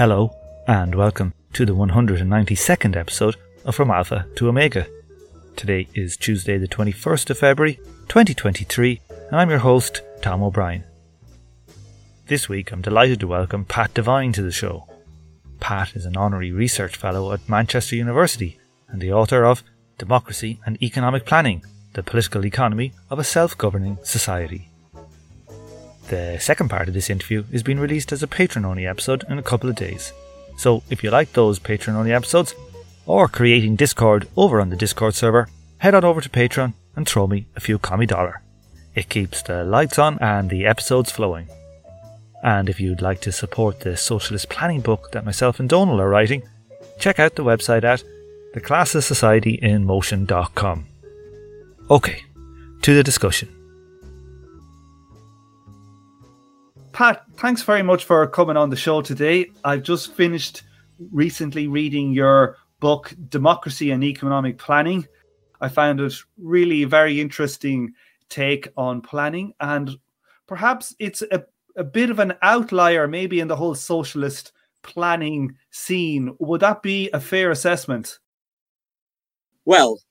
Hello, and welcome to the 192nd episode of From Alpha to Omega. Today is Tuesday, the 21st of February, 2023, and I'm your host, Tom O'Brien. This week, I'm delighted to welcome Pat Devine to the show. Pat is an honorary research fellow at Manchester University and the author of Democracy and Economic Planning The Political Economy of a Self Governing Society. The second part of this interview is being released as a Patreon only episode in a couple of days. So if you like those Patreon only episodes, or creating Discord over on the Discord server, head on over to Patreon and throw me a few commie dollar. It keeps the lights on and the episodes flowing. And if you'd like to support the socialist planning book that myself and Donal are writing, check out the website at theclasssocietyinmotion.com. Okay, to the discussion. Pat, thanks very much for coming on the show today. I've just finished recently reading your book, Democracy and Economic Planning. I found it really very interesting take on planning, and perhaps it's a, a bit of an outlier, maybe in the whole socialist planning scene. Would that be a fair assessment? Well,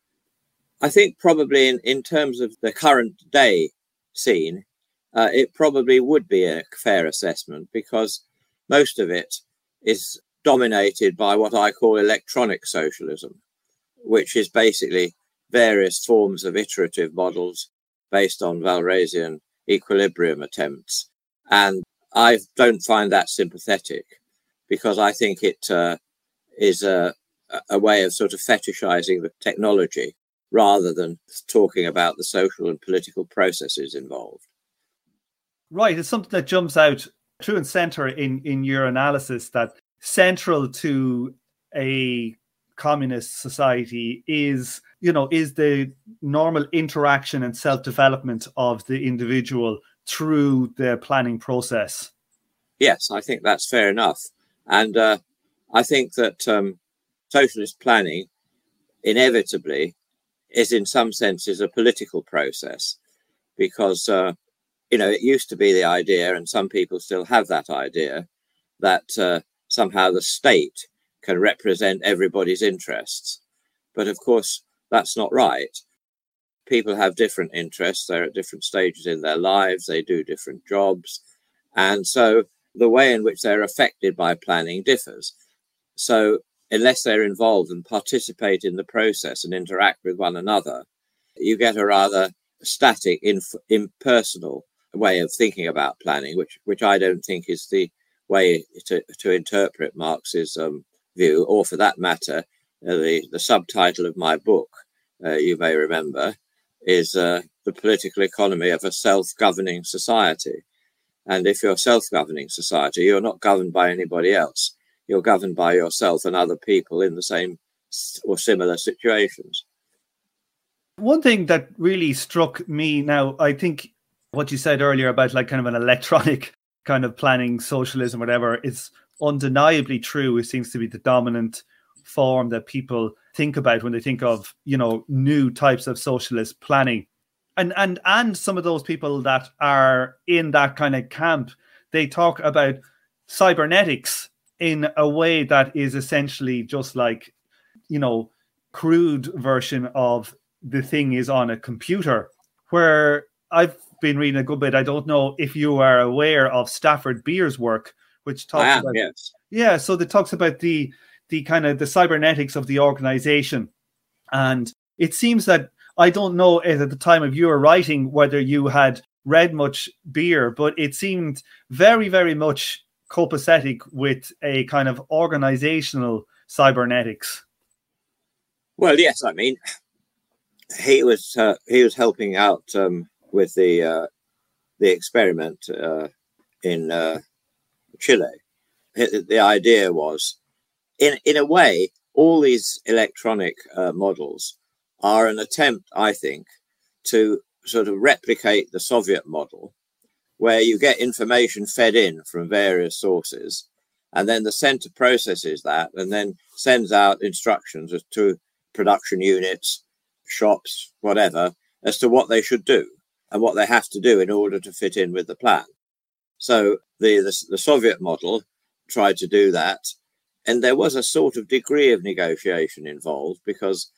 I think probably in, in terms of the current day scene, uh, it probably would be a fair assessment because most of it is dominated by what I call electronic socialism, which is basically various forms of iterative models based on Walrasian equilibrium attempts. And I don't find that sympathetic because I think it uh, is a, a way of sort of fetishizing the technology rather than talking about the social and political processes involved. Right. It's something that jumps out true and center in, in your analysis that central to a communist society is, you know, is the normal interaction and self-development of the individual through the planning process. Yes, I think that's fair enough. And uh, I think that um, socialist planning inevitably is in some senses a political process because uh, you know, it used to be the idea, and some people still have that idea, that uh, somehow the state can represent everybody's interests. But of course, that's not right. People have different interests. They're at different stages in their lives. They do different jobs. And so the way in which they're affected by planning differs. So unless they're involved and participate in the process and interact with one another, you get a rather static, impersonal way of thinking about planning, which which I don't think is the way to, to interpret Marx's um, view, or for that matter, uh, the, the subtitle of my book, uh, you may remember, is uh, The Political Economy of a Self-Governing Society. And if you're a self-governing society, you're not governed by anybody else. You're governed by yourself and other people in the same or similar situations. One thing that really struck me now, I think what you said earlier about like kind of an electronic kind of planning socialism, whatever, is undeniably true. It seems to be the dominant form that people think about when they think of, you know, new types of socialist planning. And and and some of those people that are in that kind of camp, they talk about cybernetics in a way that is essentially just like, you know, crude version of the thing is on a computer, where I've been reading a good bit. I don't know if you are aware of Stafford Beer's work, which talks about yes. yeah, so that talks about the the kind of the cybernetics of the organization, and it seems that I don't know at the time of your writing whether you had read much Beer, but it seemed very very much copacetic with a kind of organizational cybernetics. Well, yes, I mean he was uh, he was helping out um, with the uh, the experiment uh, in uh, Chile. The idea was, in in a way, all these electronic uh, models are an attempt, I think, to sort of replicate the Soviet model, where you get information fed in from various sources, and then the center processes that and then sends out instructions to production units, shops, whatever, as to what they should do and what they have to do in order to fit in with the plan. So the, the, the Soviet model tried to do that. And there was a sort of degree of negotiation involved because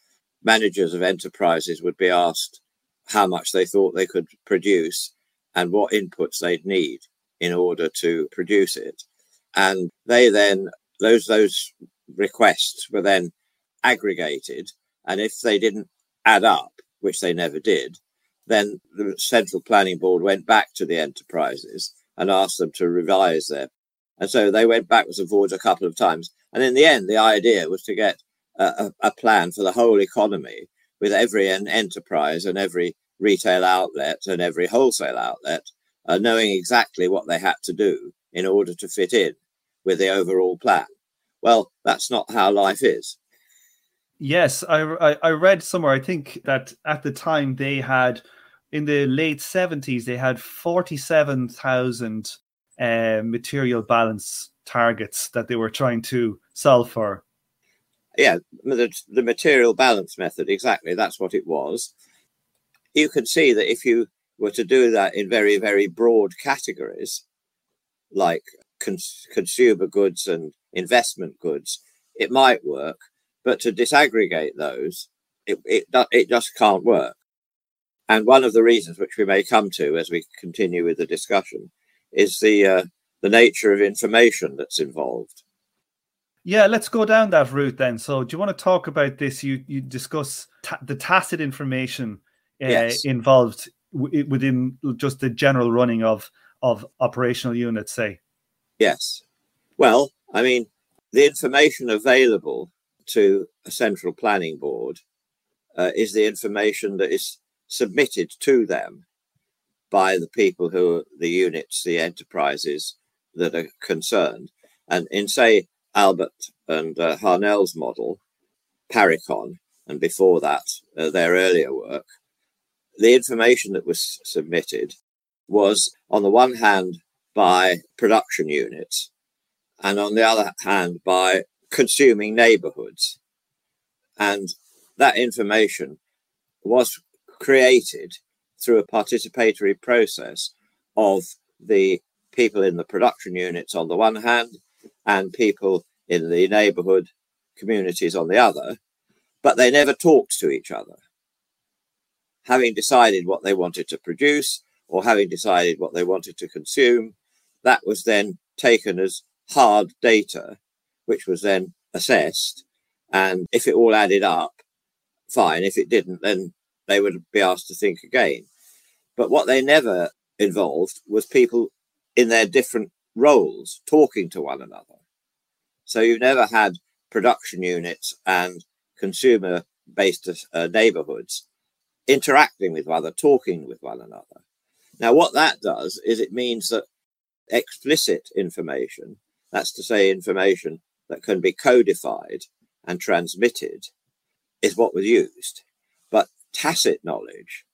managers of enterprises would be asked how much they thought they could produce and what inputs they'd need in order to produce it. And they then, those, those requests were then aggregated. And if they didn't add up, which they never did, then the Central Planning Board went back to the enterprises and asked them to revise their. And so they went backwards and forwards a couple of times. And in the end, the idea was to get a, a plan for the whole economy with every enterprise and every retail outlet and every wholesale outlet uh, knowing exactly what they had to do in order to fit in with the overall plan. Well, that's not how life is. Yes, I, I, I read somewhere. I think that at the time they had, in the late seventies, they had forty seven thousand uh, material balance targets that they were trying to solve for. Yeah, the, the material balance method exactly. That's what it was. You can see that if you were to do that in very very broad categories, like cons- consumer goods and investment goods, it might work but to disaggregate those, it, it, it just can't work. And one of the reasons, which we may come to as we continue with the discussion, is the uh, the nature of information that's involved. Yeah, let's go down that route then. So, do you want to talk about this? You you discuss ta- the tacit information uh, yes. involved within just the general running of of operational units. Say, yes. Well, I mean, the information available to a central planning board uh, is the information that is submitted to them by the people who are the units, the enterprises that are concerned. And in, say, Albert and uh, Hahnel's model, Parecon, and before that, uh, their earlier work, the information that was submitted was, on the one hand, by production units, and on the other hand, by consuming neighborhoods. And that information was created through a participatory process of the people in the production units on the one hand and people in the neighborhood communities on the other, but they never talked to each other. Having decided what they wanted to produce or having decided what they wanted to consume, that was then taken as hard data which was then assessed. And if it all added up, fine. If it didn't, then they would be asked to think again. But what they never involved was people in their different roles talking to one another. So you've never had production units and consumer based uh, neighborhoods interacting with one another, talking with one another. Now, what that does is it means that explicit information, that's to say, information that can be codified and transmitted is what was used. But tacit knowledge,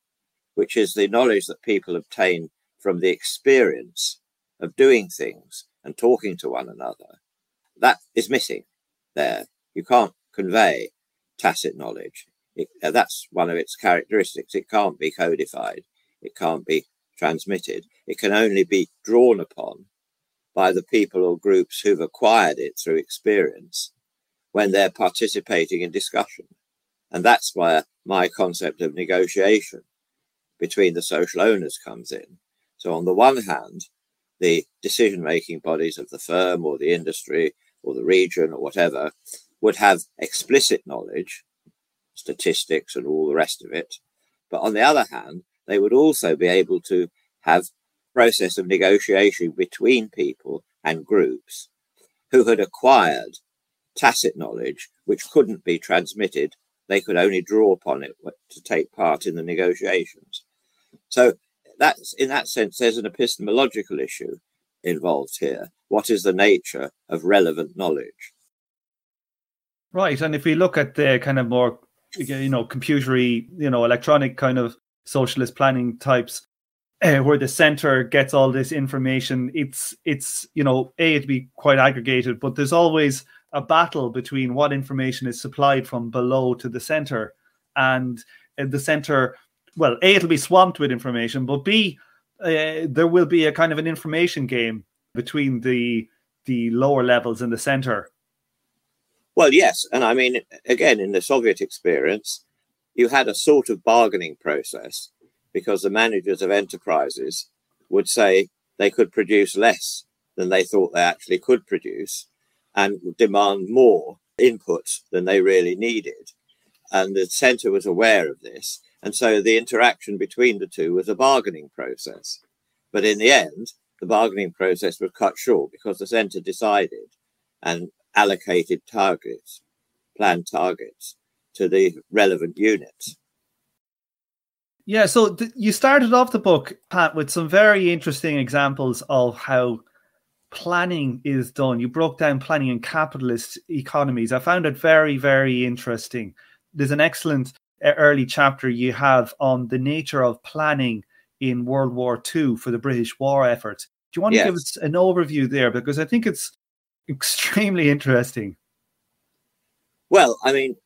which is the knowledge that people obtain from the experience of doing things and talking to one another, that is missing there. You can't convey tacit knowledge. It, uh, that's one of its characteristics. It can't be codified. It can't be transmitted. It can only be drawn upon by the people or groups who've acquired it through experience when they're participating in discussion. And that's where my concept of negotiation between the social owners comes in. So, on the one hand, the decision making bodies of the firm or the industry or the region or whatever would have explicit knowledge, statistics, and all the rest of it. But on the other hand, they would also be able to have process of negotiation between people and groups who had acquired tacit knowledge which couldn't be transmitted. They could only draw upon it to take part in the negotiations. So that's in that sense, there's an epistemological issue involved here. What is the nature of relevant knowledge? Right, and if we look at the kind of more, you know, computery, you know, electronic kind of socialist planning types, uh, where the center gets all this information it's it's you know a it be quite aggregated but there's always a battle between what information is supplied from below to the center and uh, the center well a it'll be swamped with information but b uh, there will be a kind of an information game between the the lower levels in the center. Well, yes. And I mean, again, in the Soviet experience, you had a sort of bargaining process because the managers of enterprises would say they could produce less than they thought they actually could produce and demand more input than they really needed. And the center was aware of this. And so the interaction between the two was a bargaining process. But in the end, the bargaining process was cut short because the centre decided and allocated targets, planned targets to the relevant units. Yeah, so th- you started off the book, Pat, with some very interesting examples of how planning is done. You broke down planning in capitalist economies. I found it very, very interesting. There's an excellent early chapter you have on the nature of planning in World War II for the British war effort. Do you want to give us an overview there? Because I think it's extremely interesting. Well, I mean,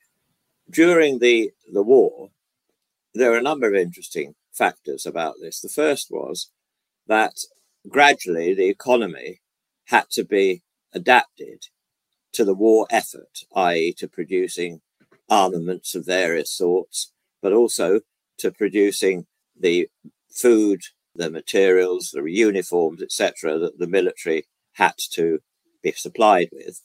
during the, the war, there are a number of interesting factors about this. The first was that gradually the economy had to be adapted to the war effort, i.e., to producing armaments of various sorts, but also to producing the food, the materials, the uniforms, etc., that the military had to be supplied with.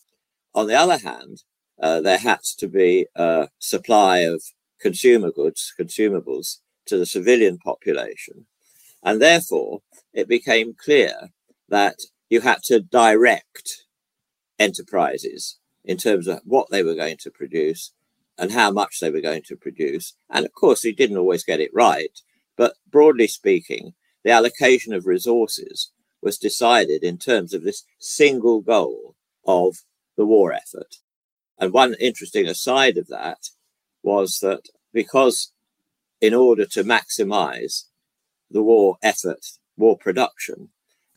On the other hand, uh, there had to be a supply of consumer goods, consumables to the civilian population. And therefore, it became clear that you had to direct enterprises in terms of what they were going to produce and how much they were going to produce. And of course, you didn't always get it right. But broadly speaking, the allocation of resources was decided in terms of this single goal of the war effort. And one interesting aside of that was that because in order to maximize the war effort, war production,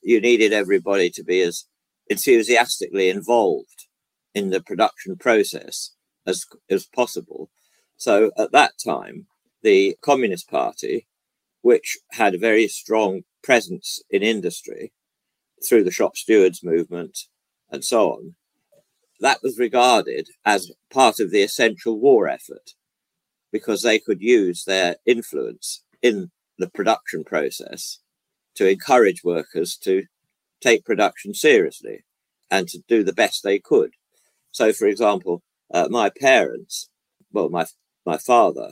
you needed everybody to be as enthusiastically involved in the production process as, as possible. So at that time, the Communist Party, which had a very strong presence in industry through the shop stewards movement and so on, that was regarded as part of the essential war effort because they could use their influence in the production process to encourage workers to take production seriously and to do the best they could. So, for example, uh, my parents, well, my my father,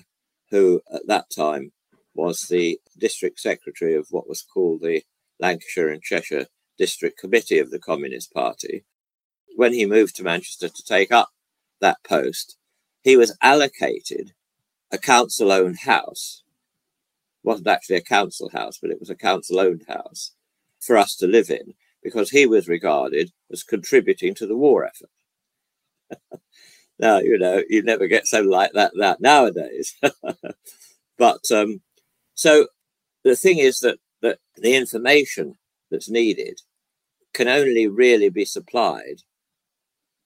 who at that time was the district secretary of what was called the Lancashire and Cheshire District Committee of the Communist Party, when he moved to Manchester to take up that post, he was allocated a council owned house. It wasn't actually a council house, but it was a council owned house for us to live in because he was regarded as contributing to the war effort. now, you know, you never get something like that, that nowadays. but um, so the thing is that, that the information that's needed can only really be supplied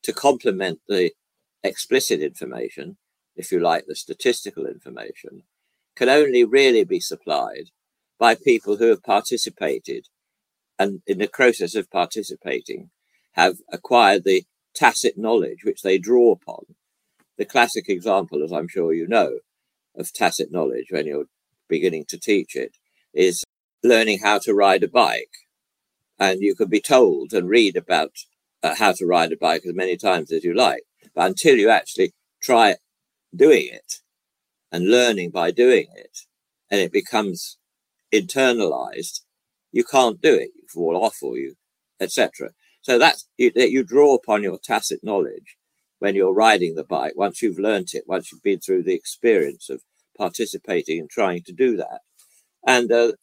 to complement the explicit information, if you like, the statistical information, can only really be supplied by people who have participated and in the process of participating have acquired the tacit knowledge which they draw upon. The classic example, as I'm sure you know, of tacit knowledge when you're beginning to teach it is learning how to ride a bike. And you can be told and read about uh, how to ride a bike as many times as you like. But until you actually try doing it and learning by doing it, and it becomes internalized, you can't do it. You fall off or you, etc. So that's you, you draw upon your tacit knowledge when you're riding the bike. Once you've learnt it, once you've been through the experience of participating and trying to do that, and uh,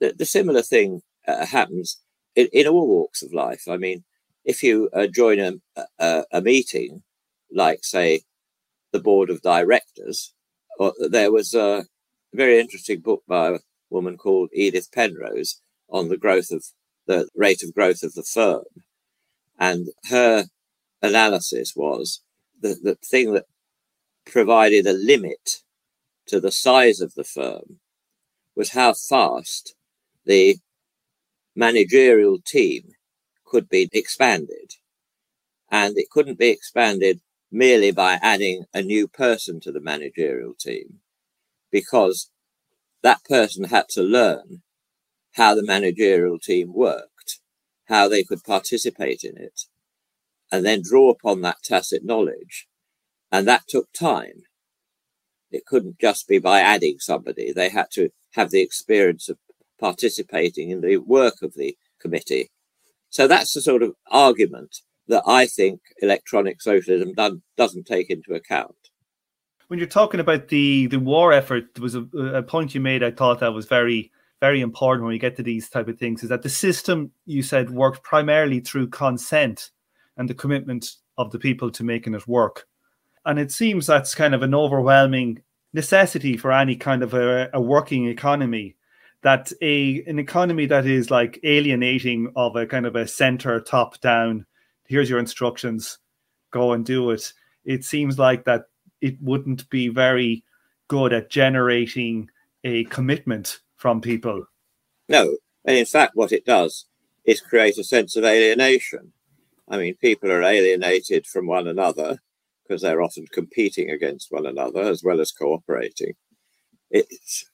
the, the, similar thing uh, happens in, in all walks of life. I mean, if you uh, join a, a, a, meeting, like say the board of directors, there was a very interesting book by a woman called Edith Penrose on the growth of the rate of growth of the firm, and her analysis was the, the thing that provided a limit to the size of the firm was how fast the managerial team could be expanded. And it couldn't be expanded merely by adding a new person to the managerial team, because that person had to learn how the managerial team worked, how they could participate in it, and then draw upon that tacit knowledge. And that took time. It couldn't just be by adding somebody. They had to have the experience of participating in the work of the committee. So that's the sort of argument that I think electronic socialism done, doesn't take into account. When you're talking about the, the war effort, there was a, a point you made I thought that was very very important when we get to these type of things is that the system you said worked primarily through consent and the commitment of the people to making it work and it seems that's kind of an overwhelming necessity for any kind of a, a working economy that a an economy that is like alienating of a kind of a center top down here's your instructions go and do it it seems like that it wouldn't be very good at generating a commitment from people. No, and in fact, what it does is create a sense of alienation. I mean, people are alienated from one another because they're often competing against one another as well as cooperating. It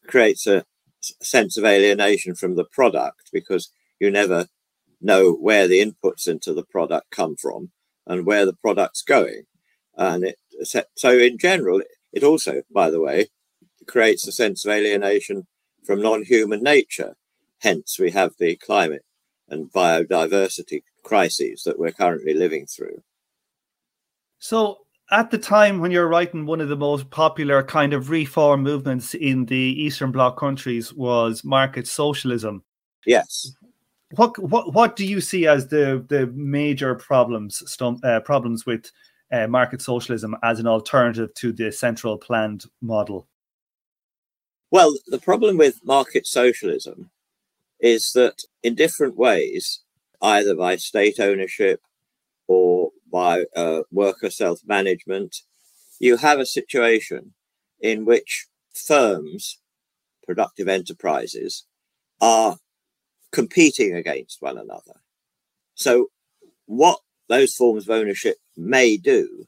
creates a sense of alienation from the product because you never know where the inputs into the product come from and where the product's going. And it, so, in general, it also, by the way, creates a sense of alienation from non-human nature. Hence, we have the climate and biodiversity crises that we're currently living through. So, at the time when you're writing, one of the most popular kind of reform movements in the Eastern Bloc countries was market socialism. Yes. What what what do you see as the the major problems uh, problems with uh, market socialism as an alternative to the central planned model? Well, the problem with market socialism is that in different ways, either by state ownership or by uh, worker self management, you have a situation in which firms, productive enterprises, are competing against one another. So, what those forms of ownership may do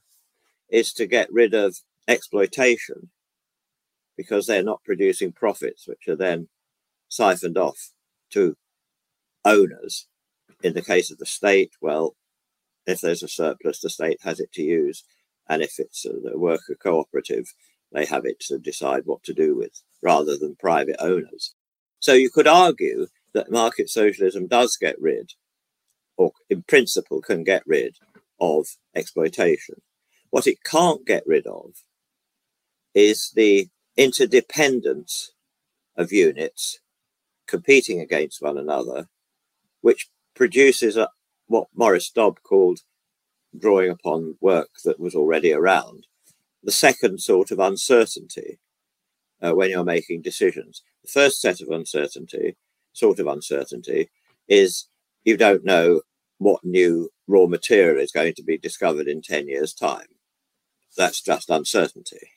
is to get rid of exploitation because they're not producing profits, which are then siphoned off to owners. In the case of the state, well, if there's a surplus, the state has it to use. And if it's a, worker cooperative, they have it to decide what to do with rather than private owners. So you could argue that market socialism does get rid, or in principle can get rid of exploitation. What it can't get rid of is the interdependence of units competing against one another, which produces a, what Maurice Dobb called drawing upon work that was already around. The second sort of uncertainty uh, when you're making decisions. The first set of uncertainty, sort of uncertainty, is you don't know what new raw material is going to be discovered in 10 years' time. That's just uncertainty.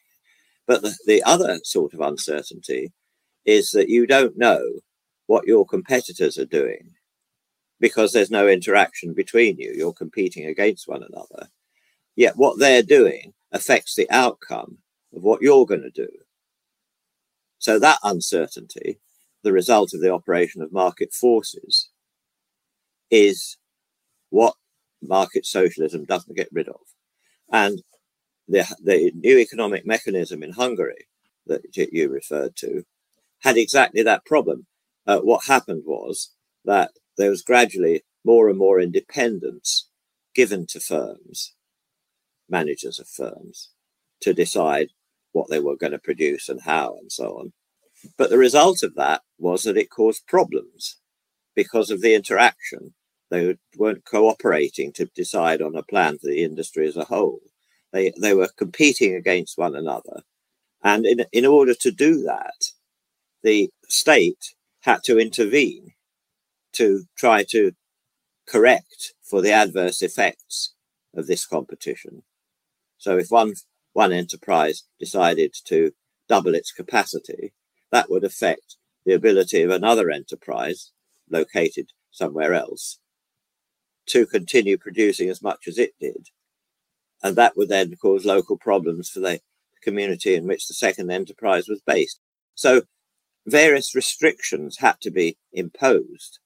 But the, the other sort of uncertainty is that you don't know what your competitors are doing because there's no interaction between you. You're competing against one another. Yet what they're doing affects the outcome of what you're going to do. So that uncertainty, the result of the operation of market forces, is what market socialism doesn't get rid of. And the, the new economic mechanism in Hungary that you referred to had exactly that problem. Uh, what happened was that there was gradually more and more independence given to firms, managers of firms, to decide what they were going to produce and how and so on. But the result of that was that it caused problems because of the interaction. They weren't cooperating to decide on a plan for the industry as a whole. They, they were competing against one another. And in, in order to do that, the state had to intervene to try to correct for the adverse effects of this competition. So if one, one enterprise decided to double its capacity, that would affect the ability of another enterprise located somewhere else to continue producing as much as it did. And that would then cause local problems for the community in which the second enterprise was based. So various restrictions had to be imposed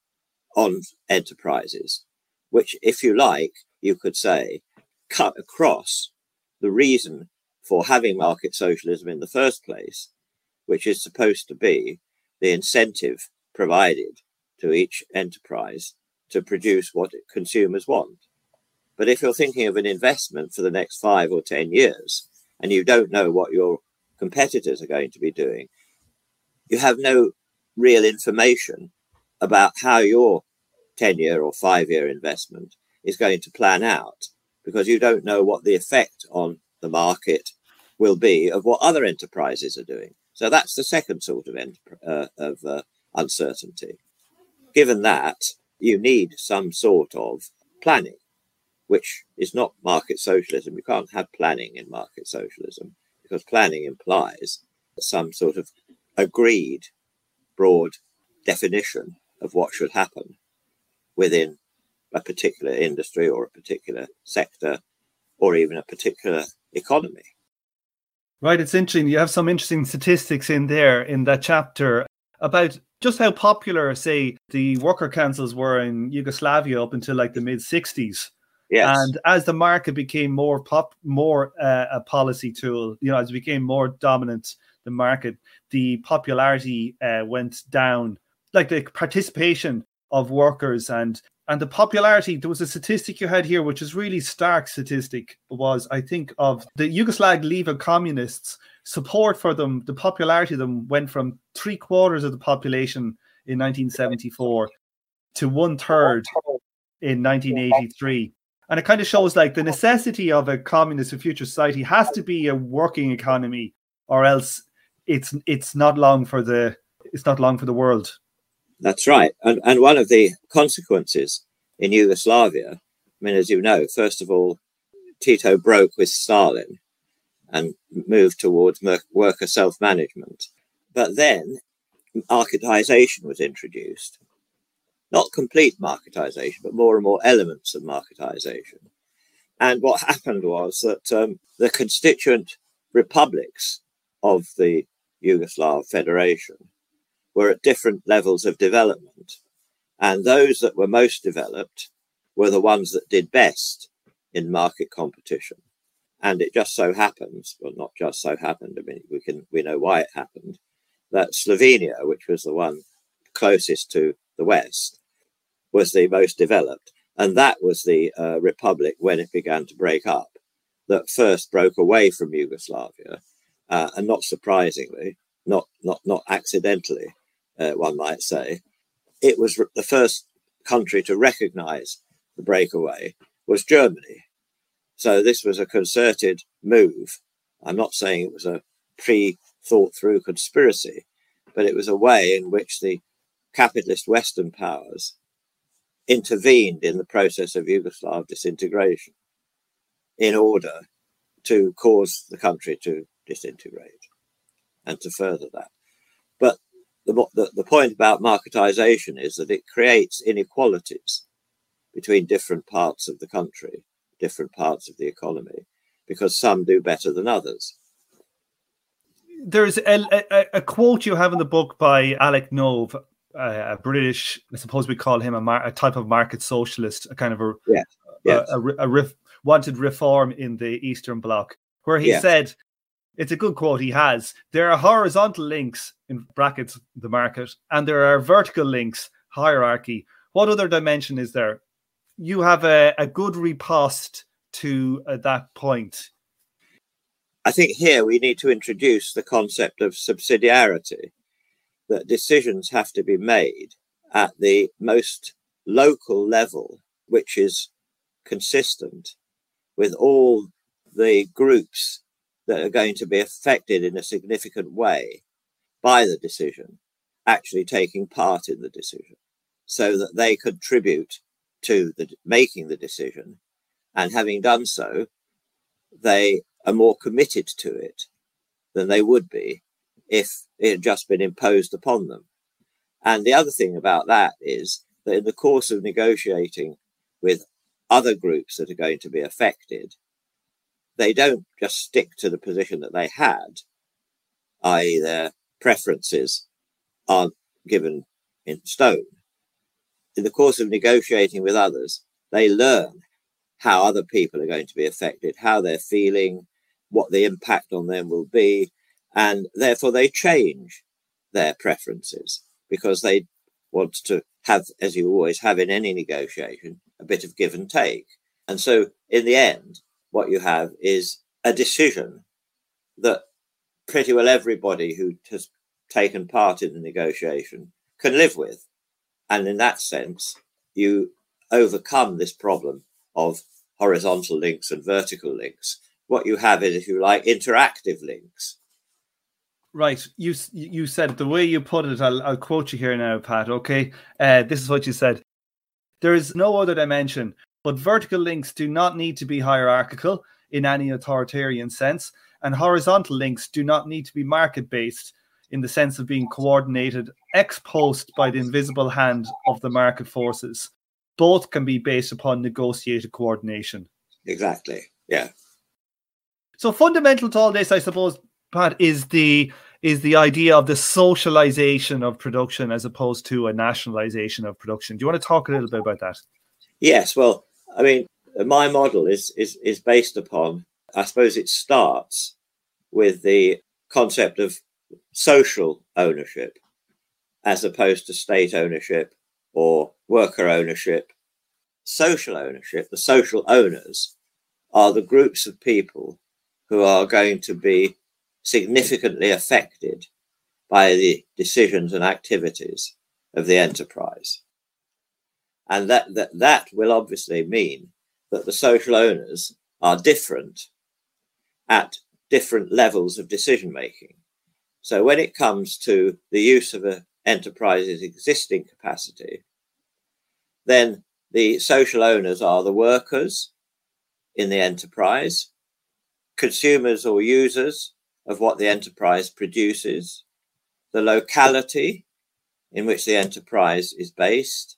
on enterprises, which, if you like, you could say cut across the reason for having market socialism in the first place, which is supposed to be the incentive provided to each enterprise to produce what consumers want. But if you're thinking of an investment for the next five or 10 years and you don't know what your competitors are going to be doing, you have no real information about how your 10 year or five year investment is going to plan out because you don't know what the effect on the market will be of what other enterprises are doing. So that's the second sort of, uh, of uh, uncertainty. Given that, you need some sort of planning, which is not market socialism. You can't have planning in market socialism because planning implies some sort of agreed broad definition of what should happen within a particular industry or a particular sector or even a particular economy. Right, it's interesting. You have some interesting statistics in there in that chapter about just how popular, say, the worker councils were in Yugoslavia up until like the mid 60s. Yes. And as the market became more pop, more uh, a policy tool, you know, as it became more dominant, the market, the popularity uh, went down. Like the participation of workers and and the popularity there was a statistic you had here which is really stark statistic was i think of the yugoslav of communists support for them the popularity of them went from three quarters of the population in 1974 to one third in 1983 and it kind of shows like the necessity of a communist future society has to be a working economy or else it's it's not long for the it's not long for the world that's right. And, and one of the consequences in Yugoslavia, I mean, as you know, first of all, Tito broke with Stalin and moved towards worker self management. But then marketization was introduced. Not complete marketization, but more and more elements of marketization. And what happened was that um, the constituent republics of the Yugoslav Federation were at different levels of development. And those that were most developed were the ones that did best in market competition. And it just so happens, well, not just so happened, I mean, we can, we know why it happened, that Slovenia, which was the one closest to the West, was the most developed. And that was the uh, republic when it began to break up that first broke away from Yugoslavia. Uh, and not surprisingly, not, not, not accidentally, uh, one might say, it was the first country to recognize the breakaway was Germany. So this was a concerted move. I'm not saying it was a pre thought through conspiracy, but it was a way in which the capitalist Western powers intervened in the process of Yugoslav disintegration in order to cause the country to disintegrate and to further that the, the, the point about marketization is that it creates inequalities between different parts of the country, different parts of the economy, because some do better than others. There's a, a, a quote you have in the book by Alec Nove, a British, I suppose we call him a, mar- a, type of market socialist, a kind of a, yes. a, a, ref- wanted reform in the Eastern Bloc, where he said it's a good quote he has. There are horizontal links in brackets the market, and there are vertical links hierarchy. What other dimension is there? You have a, a good repost to uh, that point. I think here we need to introduce the concept of subsidiarity, that decisions have to be made at the most local level, which is consistent with all the groups that are going to be affected in a significant way by the decision actually taking part in the decision so that they contribute to the making the decision. And having done so they are more committed to it than they would be if it had just been imposed upon them. And the other thing about that is that in the course of negotiating with other groups that are going to be affected, they don't just stick to the position that they had, i.e., their preferences aren't given in stone. In the course of negotiating with others, they learn how other people are going to be affected, how they're feeling, what the impact on them will be, and therefore they change their preferences because they want to have, as you always have in any negotiation, a bit of give and take. And so, in the end, what you have is a decision that pretty well everybody who has taken part in the negotiation can live with. And in that sense, you overcome this problem of horizontal links and vertical links. What you have is, if you like, interactive links. Right. You you said the way you put it. I'll, I'll quote you here now, Pat. Okay. Uh, this is what you said. There is no other dimension, but vertical links do not need to be hierarchical in any authoritarian sense, and horizontal links do not need to be market based in the sense of being coordinated ex post by the invisible hand of the market forces. Both can be based upon negotiated coordination. Exactly. Yeah. So fundamental to all this, I suppose, Pat, is the is the idea of the socialization of production as opposed to a nationalization of production. Do you want to talk a little bit about that? Yes. Well, I mean, my model is is is based upon. I suppose it starts with the concept of social ownership as opposed to state ownership or worker ownership. Social ownership, the social owners, are the groups of people who are going to be significantly affected by the decisions and activities of the enterprise. And that, that, that will obviously mean that the social owners are different at different levels of decision making. So when it comes to the use of an enterprise's existing capacity, then the social owners are the workers in the enterprise, consumers or users of what the enterprise produces, the locality in which the enterprise is based,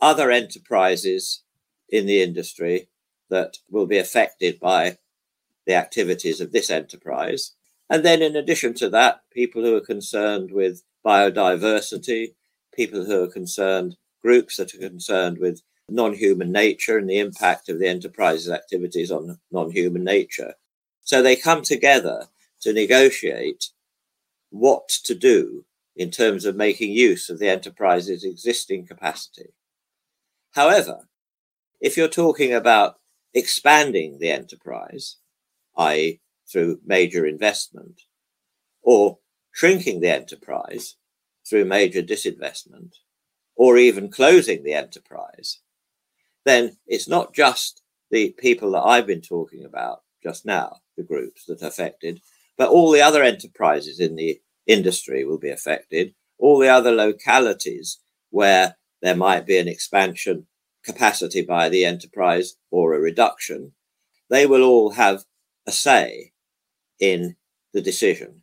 other enterprises in the industry that will be affected by the activities of this enterprise. And then, in addition to that, people who are concerned with biodiversity, people who are concerned, groups that are concerned with non human nature and the impact of the enterprise's activities on non human nature. So they come together to negotiate what to do in terms of making use of the enterprise's existing capacity. However, if you're talking about expanding the enterprise, i.e., through major investment, or shrinking the enterprise through major disinvestment, or even closing the enterprise, then it's not just the people that I've been talking about just now, the groups that are affected, but all the other enterprises in the industry will be affected. All the other localities where there might be an expansion capacity by the enterprise or a reduction, they will all have a say in the decision.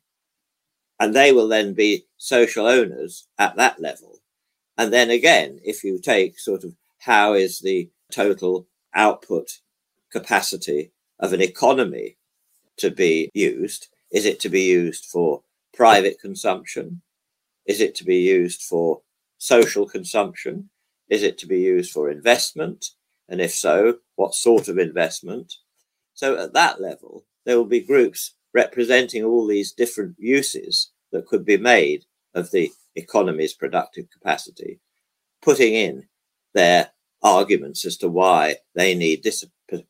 And they will then be social owners at that level. And then again, if you take sort of how is the total output capacity of an economy to be used, is it to be used for private consumption? Is it to be used for social consumption? Is it to be used for investment? And if so, what sort of investment? So at that level, there will be groups representing all these different uses that could be made of the economy's productive capacity, putting in their arguments as to why they need this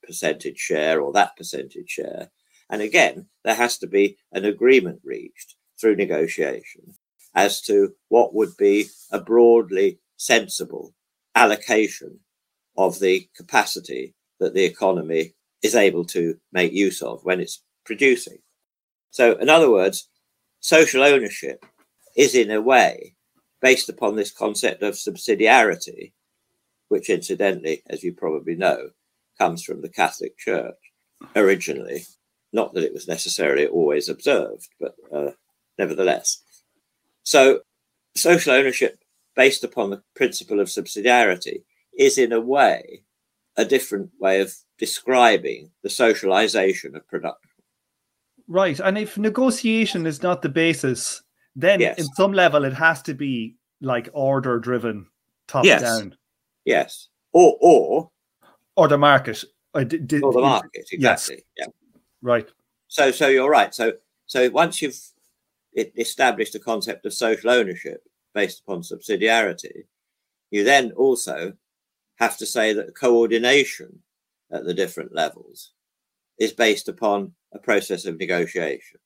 percentage share or that percentage share. And again, there has to be an agreement reached through negotiation as to what would be a broadly sensible allocation of the capacity that the economy is able to make use of when it's producing. So, in other words, social ownership is in a way based upon this concept of subsidiarity, which incidentally, as you probably know, comes from the Catholic Church originally. Not that it was necessarily always observed, but uh, nevertheless. So, social ownership based upon the principle of subsidiarity is, in a way, a different way of describing the socialization of production. Right. And if negotiation is not the basis, then yes. in some level it has to be like order driven, top yes. down. Yes. Or or or the market. Uh, or the market, exactly. Yes. Yeah. Right. So so you're right. So so once you've established the concept of social ownership based upon subsidiarity, you then also have to say that coordination at the different levels is based upon a process of negotiation,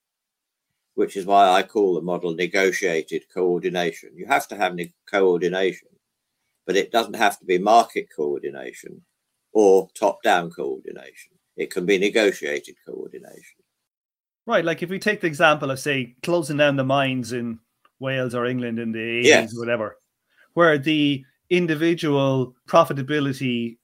which is why I call the model negotiated coordination. You have to have coordination, but it doesn't have to be market coordination or top down coordination. It can be negotiated coordination. Right. Like if we take the example of, say, closing down the mines in Wales or England in the 80s yes. or whatever, where the individual profitability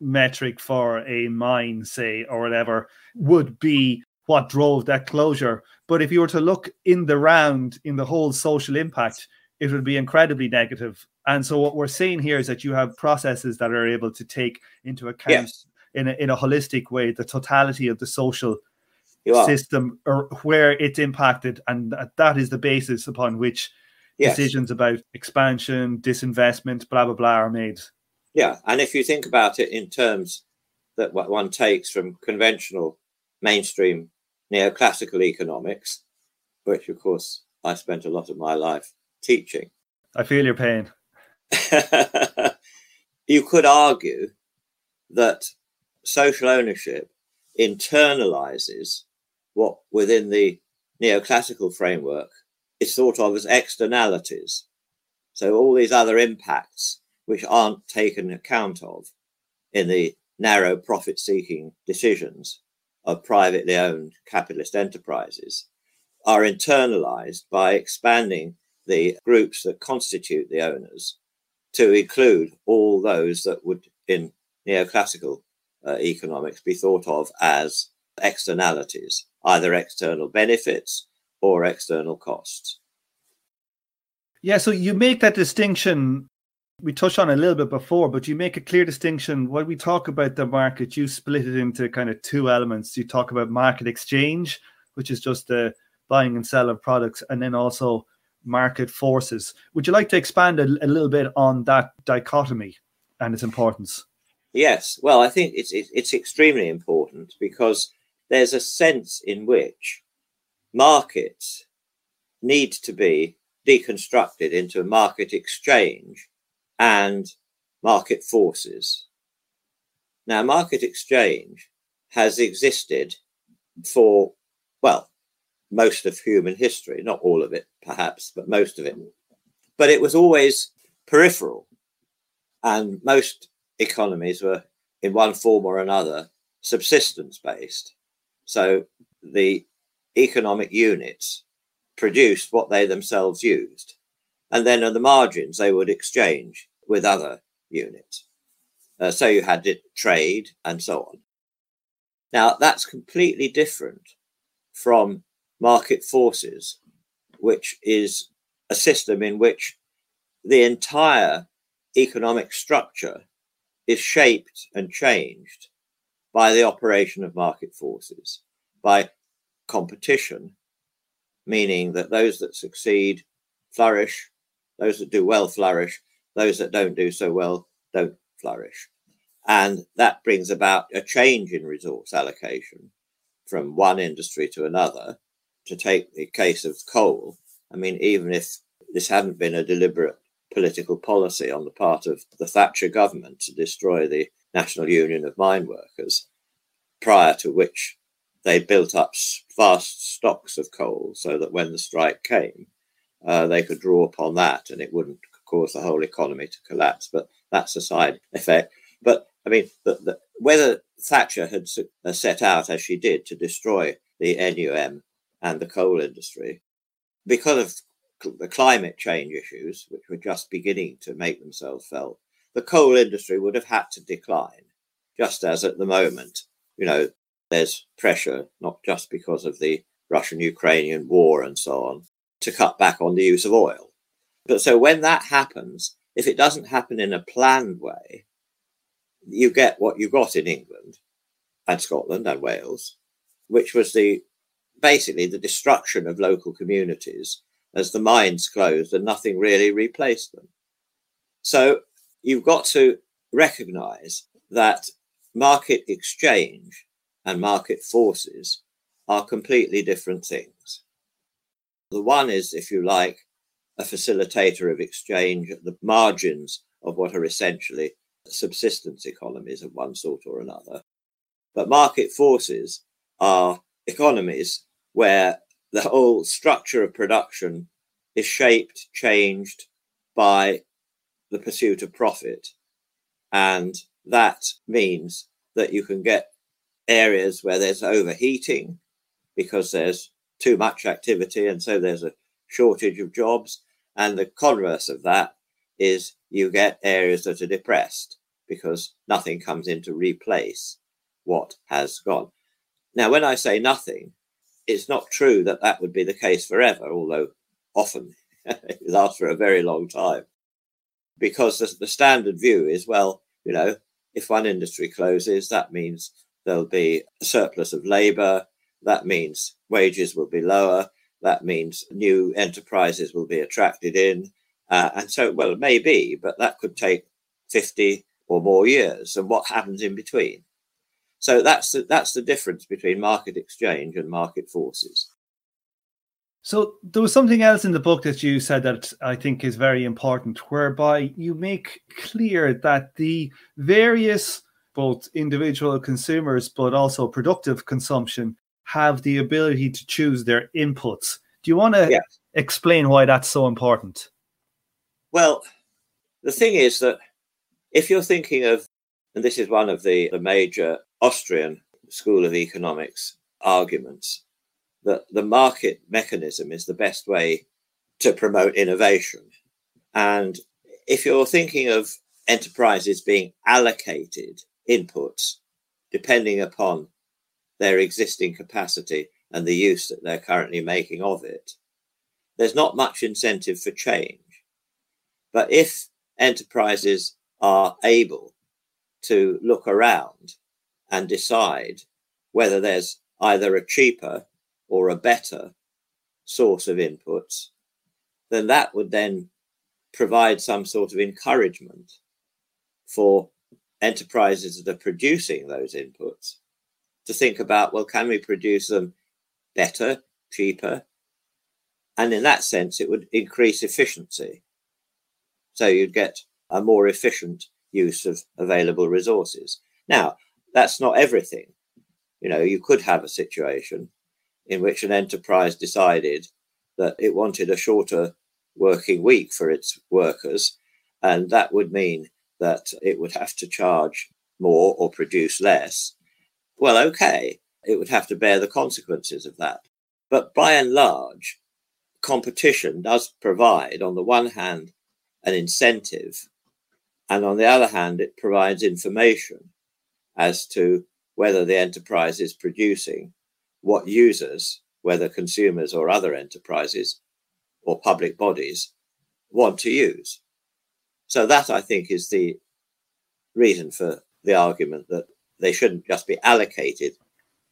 metric for a mine, say, or whatever, would be what drove that closure. But if you were to look in the round, in the whole social impact, it would be incredibly negative. And so what we're seeing here is that you have processes that are able to take into account yes. in, a, in a holistic way the totality of the social system or where it's impacted. And that is the basis upon which yes. decisions about expansion, disinvestment, blah, blah, blah are made. Yeah. And if you think about it in terms that what one takes from conventional mainstream neoclassical economics, which of course I spent a lot of my life teaching. I feel your pain. you could argue that social ownership internalizes what within the neoclassical framework is thought of as externalities. So all these other impacts which aren't taken account of in the narrow profit seeking decisions of privately owned capitalist enterprises are internalized by expanding the groups that constitute the owners to include all those that would in neoclassical uh, economics be thought of as externalities, either external benefits or external costs. Yeah, so you make that distinction. We touched on a little bit before, but you make a clear distinction. When we talk about the market, you split it into kind of two elements. You talk about market exchange, which is just the buying and selling of products, and then also market forces. Would you like to expand a, a little bit on that dichotomy and its importance? Yes. Well, I think it's it's extremely important because there's a sense in which markets need to be deconstructed into market exchange and market forces. Now, market exchange has existed for, well, most of human history, not all of it, perhaps, but most of it. But it was always peripheral. And most economies were, in one form or another, subsistence based. So the economic units produced what they themselves used. And then on the margins, they would exchange with other units. Uh, so you had trade and so on. Now, that's completely different from market forces, which is a system in which the entire economic structure is shaped and changed by the operation of market forces, by competition, meaning that those that succeed flourish, those that do well flourish, those that don't do so well don't flourish. And that brings about a change in resource allocation from one industry to another. To take the case of coal, I mean, even if this hadn't been a deliberate political policy on the part of the Thatcher government to destroy the National Union of Mine Workers, prior to which they built up vast stocks of coal so that when the strike came, uh, they could draw upon that and it wouldn't cause the whole economy to collapse. But that's a side effect. But I mean, the, the, whether Thatcher had uh, set out, as she did, to destroy the NUM and the coal industry, because of the climate change issues, which were just beginning to make themselves felt, the coal industry would have had to decline, just as at the moment, you know, there's pressure, not just because of the Russian Ukrainian war and so on, to cut back on the use of oil. But so when that happens, if it doesn't happen in a planned way, you get what you got in England and Scotland and Wales, which was the basically the destruction of local communities as the mines closed and nothing really replaced them. So you've got to recognize that market exchange and market forces are completely different things. The one is, if you like, a facilitator of exchange at the margins of what are essentially subsistence economies of one sort or another. But market forces are economies where the whole structure of production is shaped, changed by the pursuit of profit. And that means that you can get areas where there's overheating because there's too much activity and so there's a shortage of jobs. And the converse of that is you get areas that are depressed because nothing comes in to replace what has gone. Now, when I say nothing, it's not true that that would be the case forever, although often it lasts for a very long time. Because the, the standard view is well, you know, if one industry closes, that means there'll be a surplus of labor. That means wages will be lower. That means new enterprises will be attracted in. Uh, and so, well, it may be, but that could take 50 or more years. And what happens in between? So that's the, that's the difference between market exchange and market forces. So there was something else in the book that you said that I think is very important, whereby you make clear that the various both individual consumers but also productive consumption have the ability to choose their inputs. Do you want to explain why that's so important? Well, the thing is that if you're thinking of, and this is one of the, the major Austrian School of Economics arguments, that the market mechanism is the best way to promote innovation. And if you're thinking of enterprises being allocated inputs depending upon their existing capacity and the use that they're currently making of it, there's not much incentive for change. But if enterprises are able to look around and decide whether there's either a cheaper or a better source of inputs, then that would then provide some sort of encouragement for enterprises that are producing those inputs to think about well, can we produce them better, cheaper? And in that sense, it would increase efficiency. So you'd get a more efficient use of available resources. Now, that's not everything. You know, you could have a situation in which an enterprise decided that it wanted a shorter working week for its workers, and that would mean that it would have to charge more or produce less. Well, okay, it would have to bear the consequences of that. But by and large, competition does provide, on the one hand, an incentive, and on the other hand, it provides information as to whether the enterprise is producing what users, whether consumers or other enterprises or public bodies, want to use. So that I think is the reason for the argument that they shouldn't just be allocated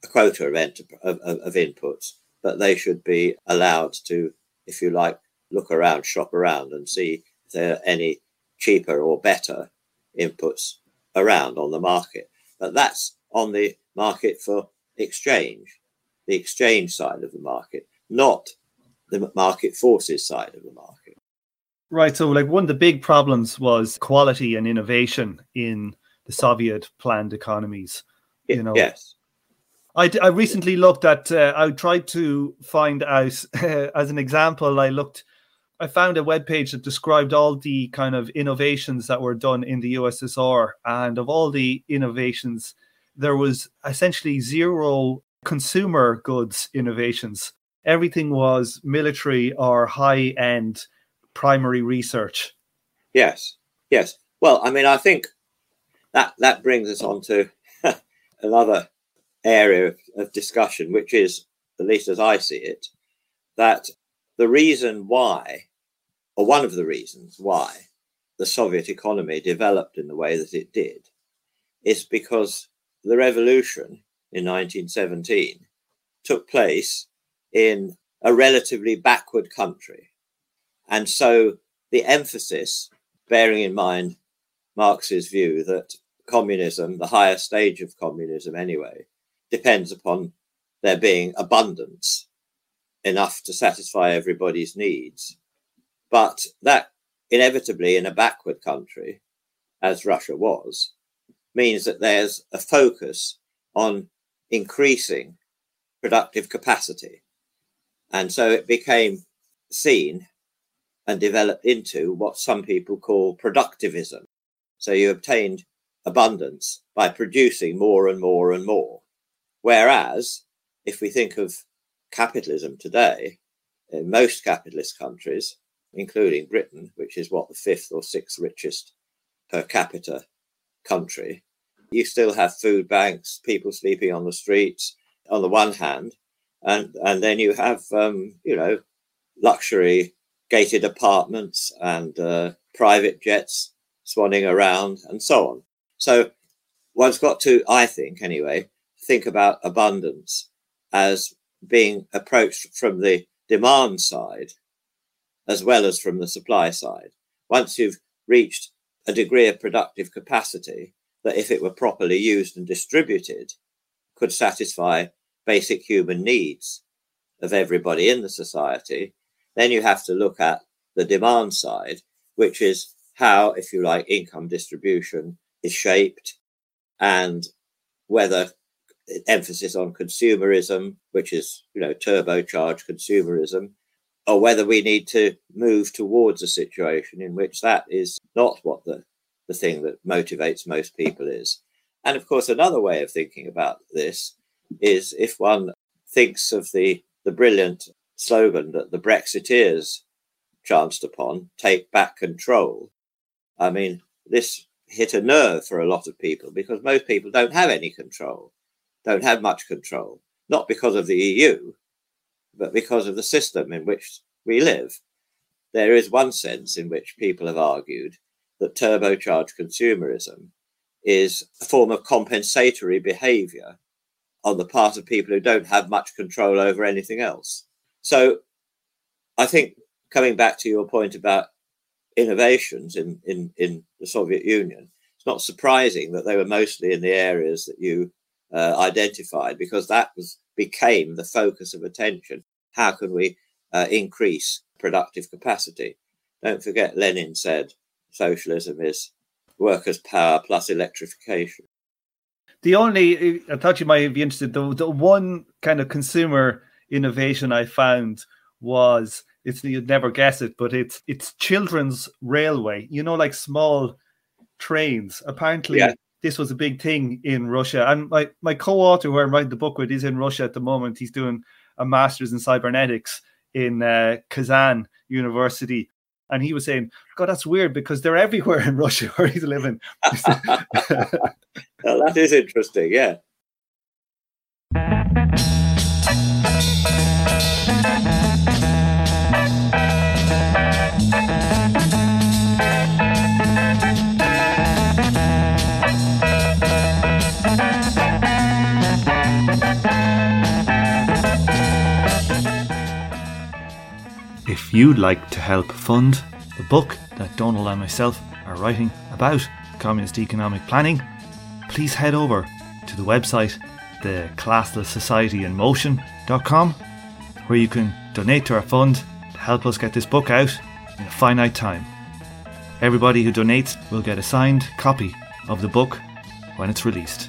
a quota of, enter- of, of, of inputs, but they should be allowed to, if you like, look around, shop around, and see if there are any cheaper or better inputs around on the market. But that's on the market for exchange the exchange side of the market, not the market forces side of the market. Right. So, like, one of the big problems was quality and innovation in the Soviet planned economies. You know, yes. I, I recently looked at, uh, I tried to find out, uh, as an example, I looked, I found a web page that described all the kind of innovations that were done in the USSR. And of all the innovations, there was essentially zero consumer goods innovations. Everything was military or high end primary research. Yes, yes. Well, I mean, I think that that brings us on to another area of, of discussion, which is, at least as I see it, that the reason why, or one of the reasons why, the Soviet economy developed in the way that it did, is because the revolution in 1917 took place in a relatively backward country. And so the emphasis, bearing in mind Marx's view that communism, the higher stage of communism anyway, depends upon there being abundance enough to satisfy everybody's needs. But that inevitably in a backward country, as Russia was, means that there's a focus on increasing productive capacity. And so it became seen and developed into what some people call productivism. So you obtained abundance by producing more and more and more. Whereas, if we think of capitalism today, in most capitalist countries, including Britain, which is what the fifth or sixth richest per capita country, you still have food banks, people sleeping on the streets on the one hand, and and then you have um, you know luxury gated apartments and uh, private jets swanning around and so on. So one's got to, I think anyway, think about abundance as being approached from the demand side as well as from the supply side. Once you've reached a degree of productive capacity that, if it were properly used and distributed, could satisfy basic human needs of everybody in the society, then you have to look at the demand side, which is how, if you like, income distribution is shaped and whether emphasis on consumerism, which is, you know, turbocharged consumerism, or whether we need to move towards a situation in which that is not what the, the thing that motivates most people is. And of course, another way of thinking about this is if one thinks of the, the brilliant slogan that the Brexiteers chanced upon, take back control. I mean, this hit a nerve for a lot of people because most people don't have any control, don't have much control, not because of the EU, but because of the system in which we live. There is one sense in which people have argued that turbocharged consumerism is a form of compensatory behavior on the part of people who don't have much control over anything else. So I think coming back to your point about innovations in, in, in the Soviet Union, it's not surprising that they were mostly in the areas that you uh, identified because that was became the focus of attention. How can we uh, increase productive capacity? Don't forget, Lenin said socialism is workers' power plus electrification. The only, I thought you might be interested, the, the one kind of consumer innovation I found was it's you'd never guess it, but it's it's children's railway. You know, like small trains. Apparently, yeah. this was a big thing in Russia. And my my co-author who I'm writing the book with is in Russia at the moment. He's doing a master's in cybernetics in uh, Kazan University. And he was saying, God, that's weird because they're everywhere in Russia where he's living. well, that is interesting, yeah. If you'd like to help fund the book that Donald and myself are writing about communist economic planning, please head over to the website, the Classless Society in Motion.com, where you can donate to our fund to help us get this book out in a finite time. Everybody who donates will get a signed copy of the book when it's released.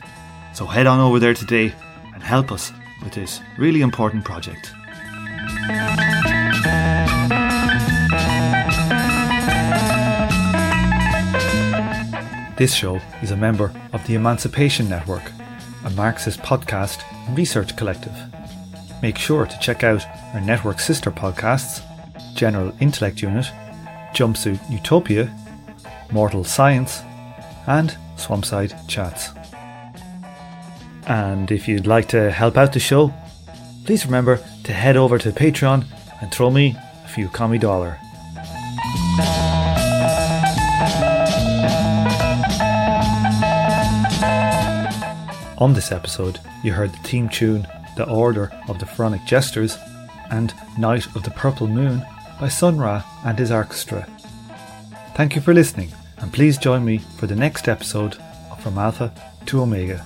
So head on over there today and help us with this really important project. This show is a member of the Emancipation Network, a Marxist podcast research collective. Make sure to check out our network sister podcasts General Intellect Unit, Jumpsuit Utopia, Mortal Science, and Swampside Chats. And if you'd like to help out the show, please remember to head over to Patreon and throw me a few commie dollar. On this episode, you heard the theme tune The Order of the Pharaonic Jesters and Night of the Purple Moon by Sun Ra and his orchestra. Thank you for listening, and please join me for the next episode of From Alpha to Omega.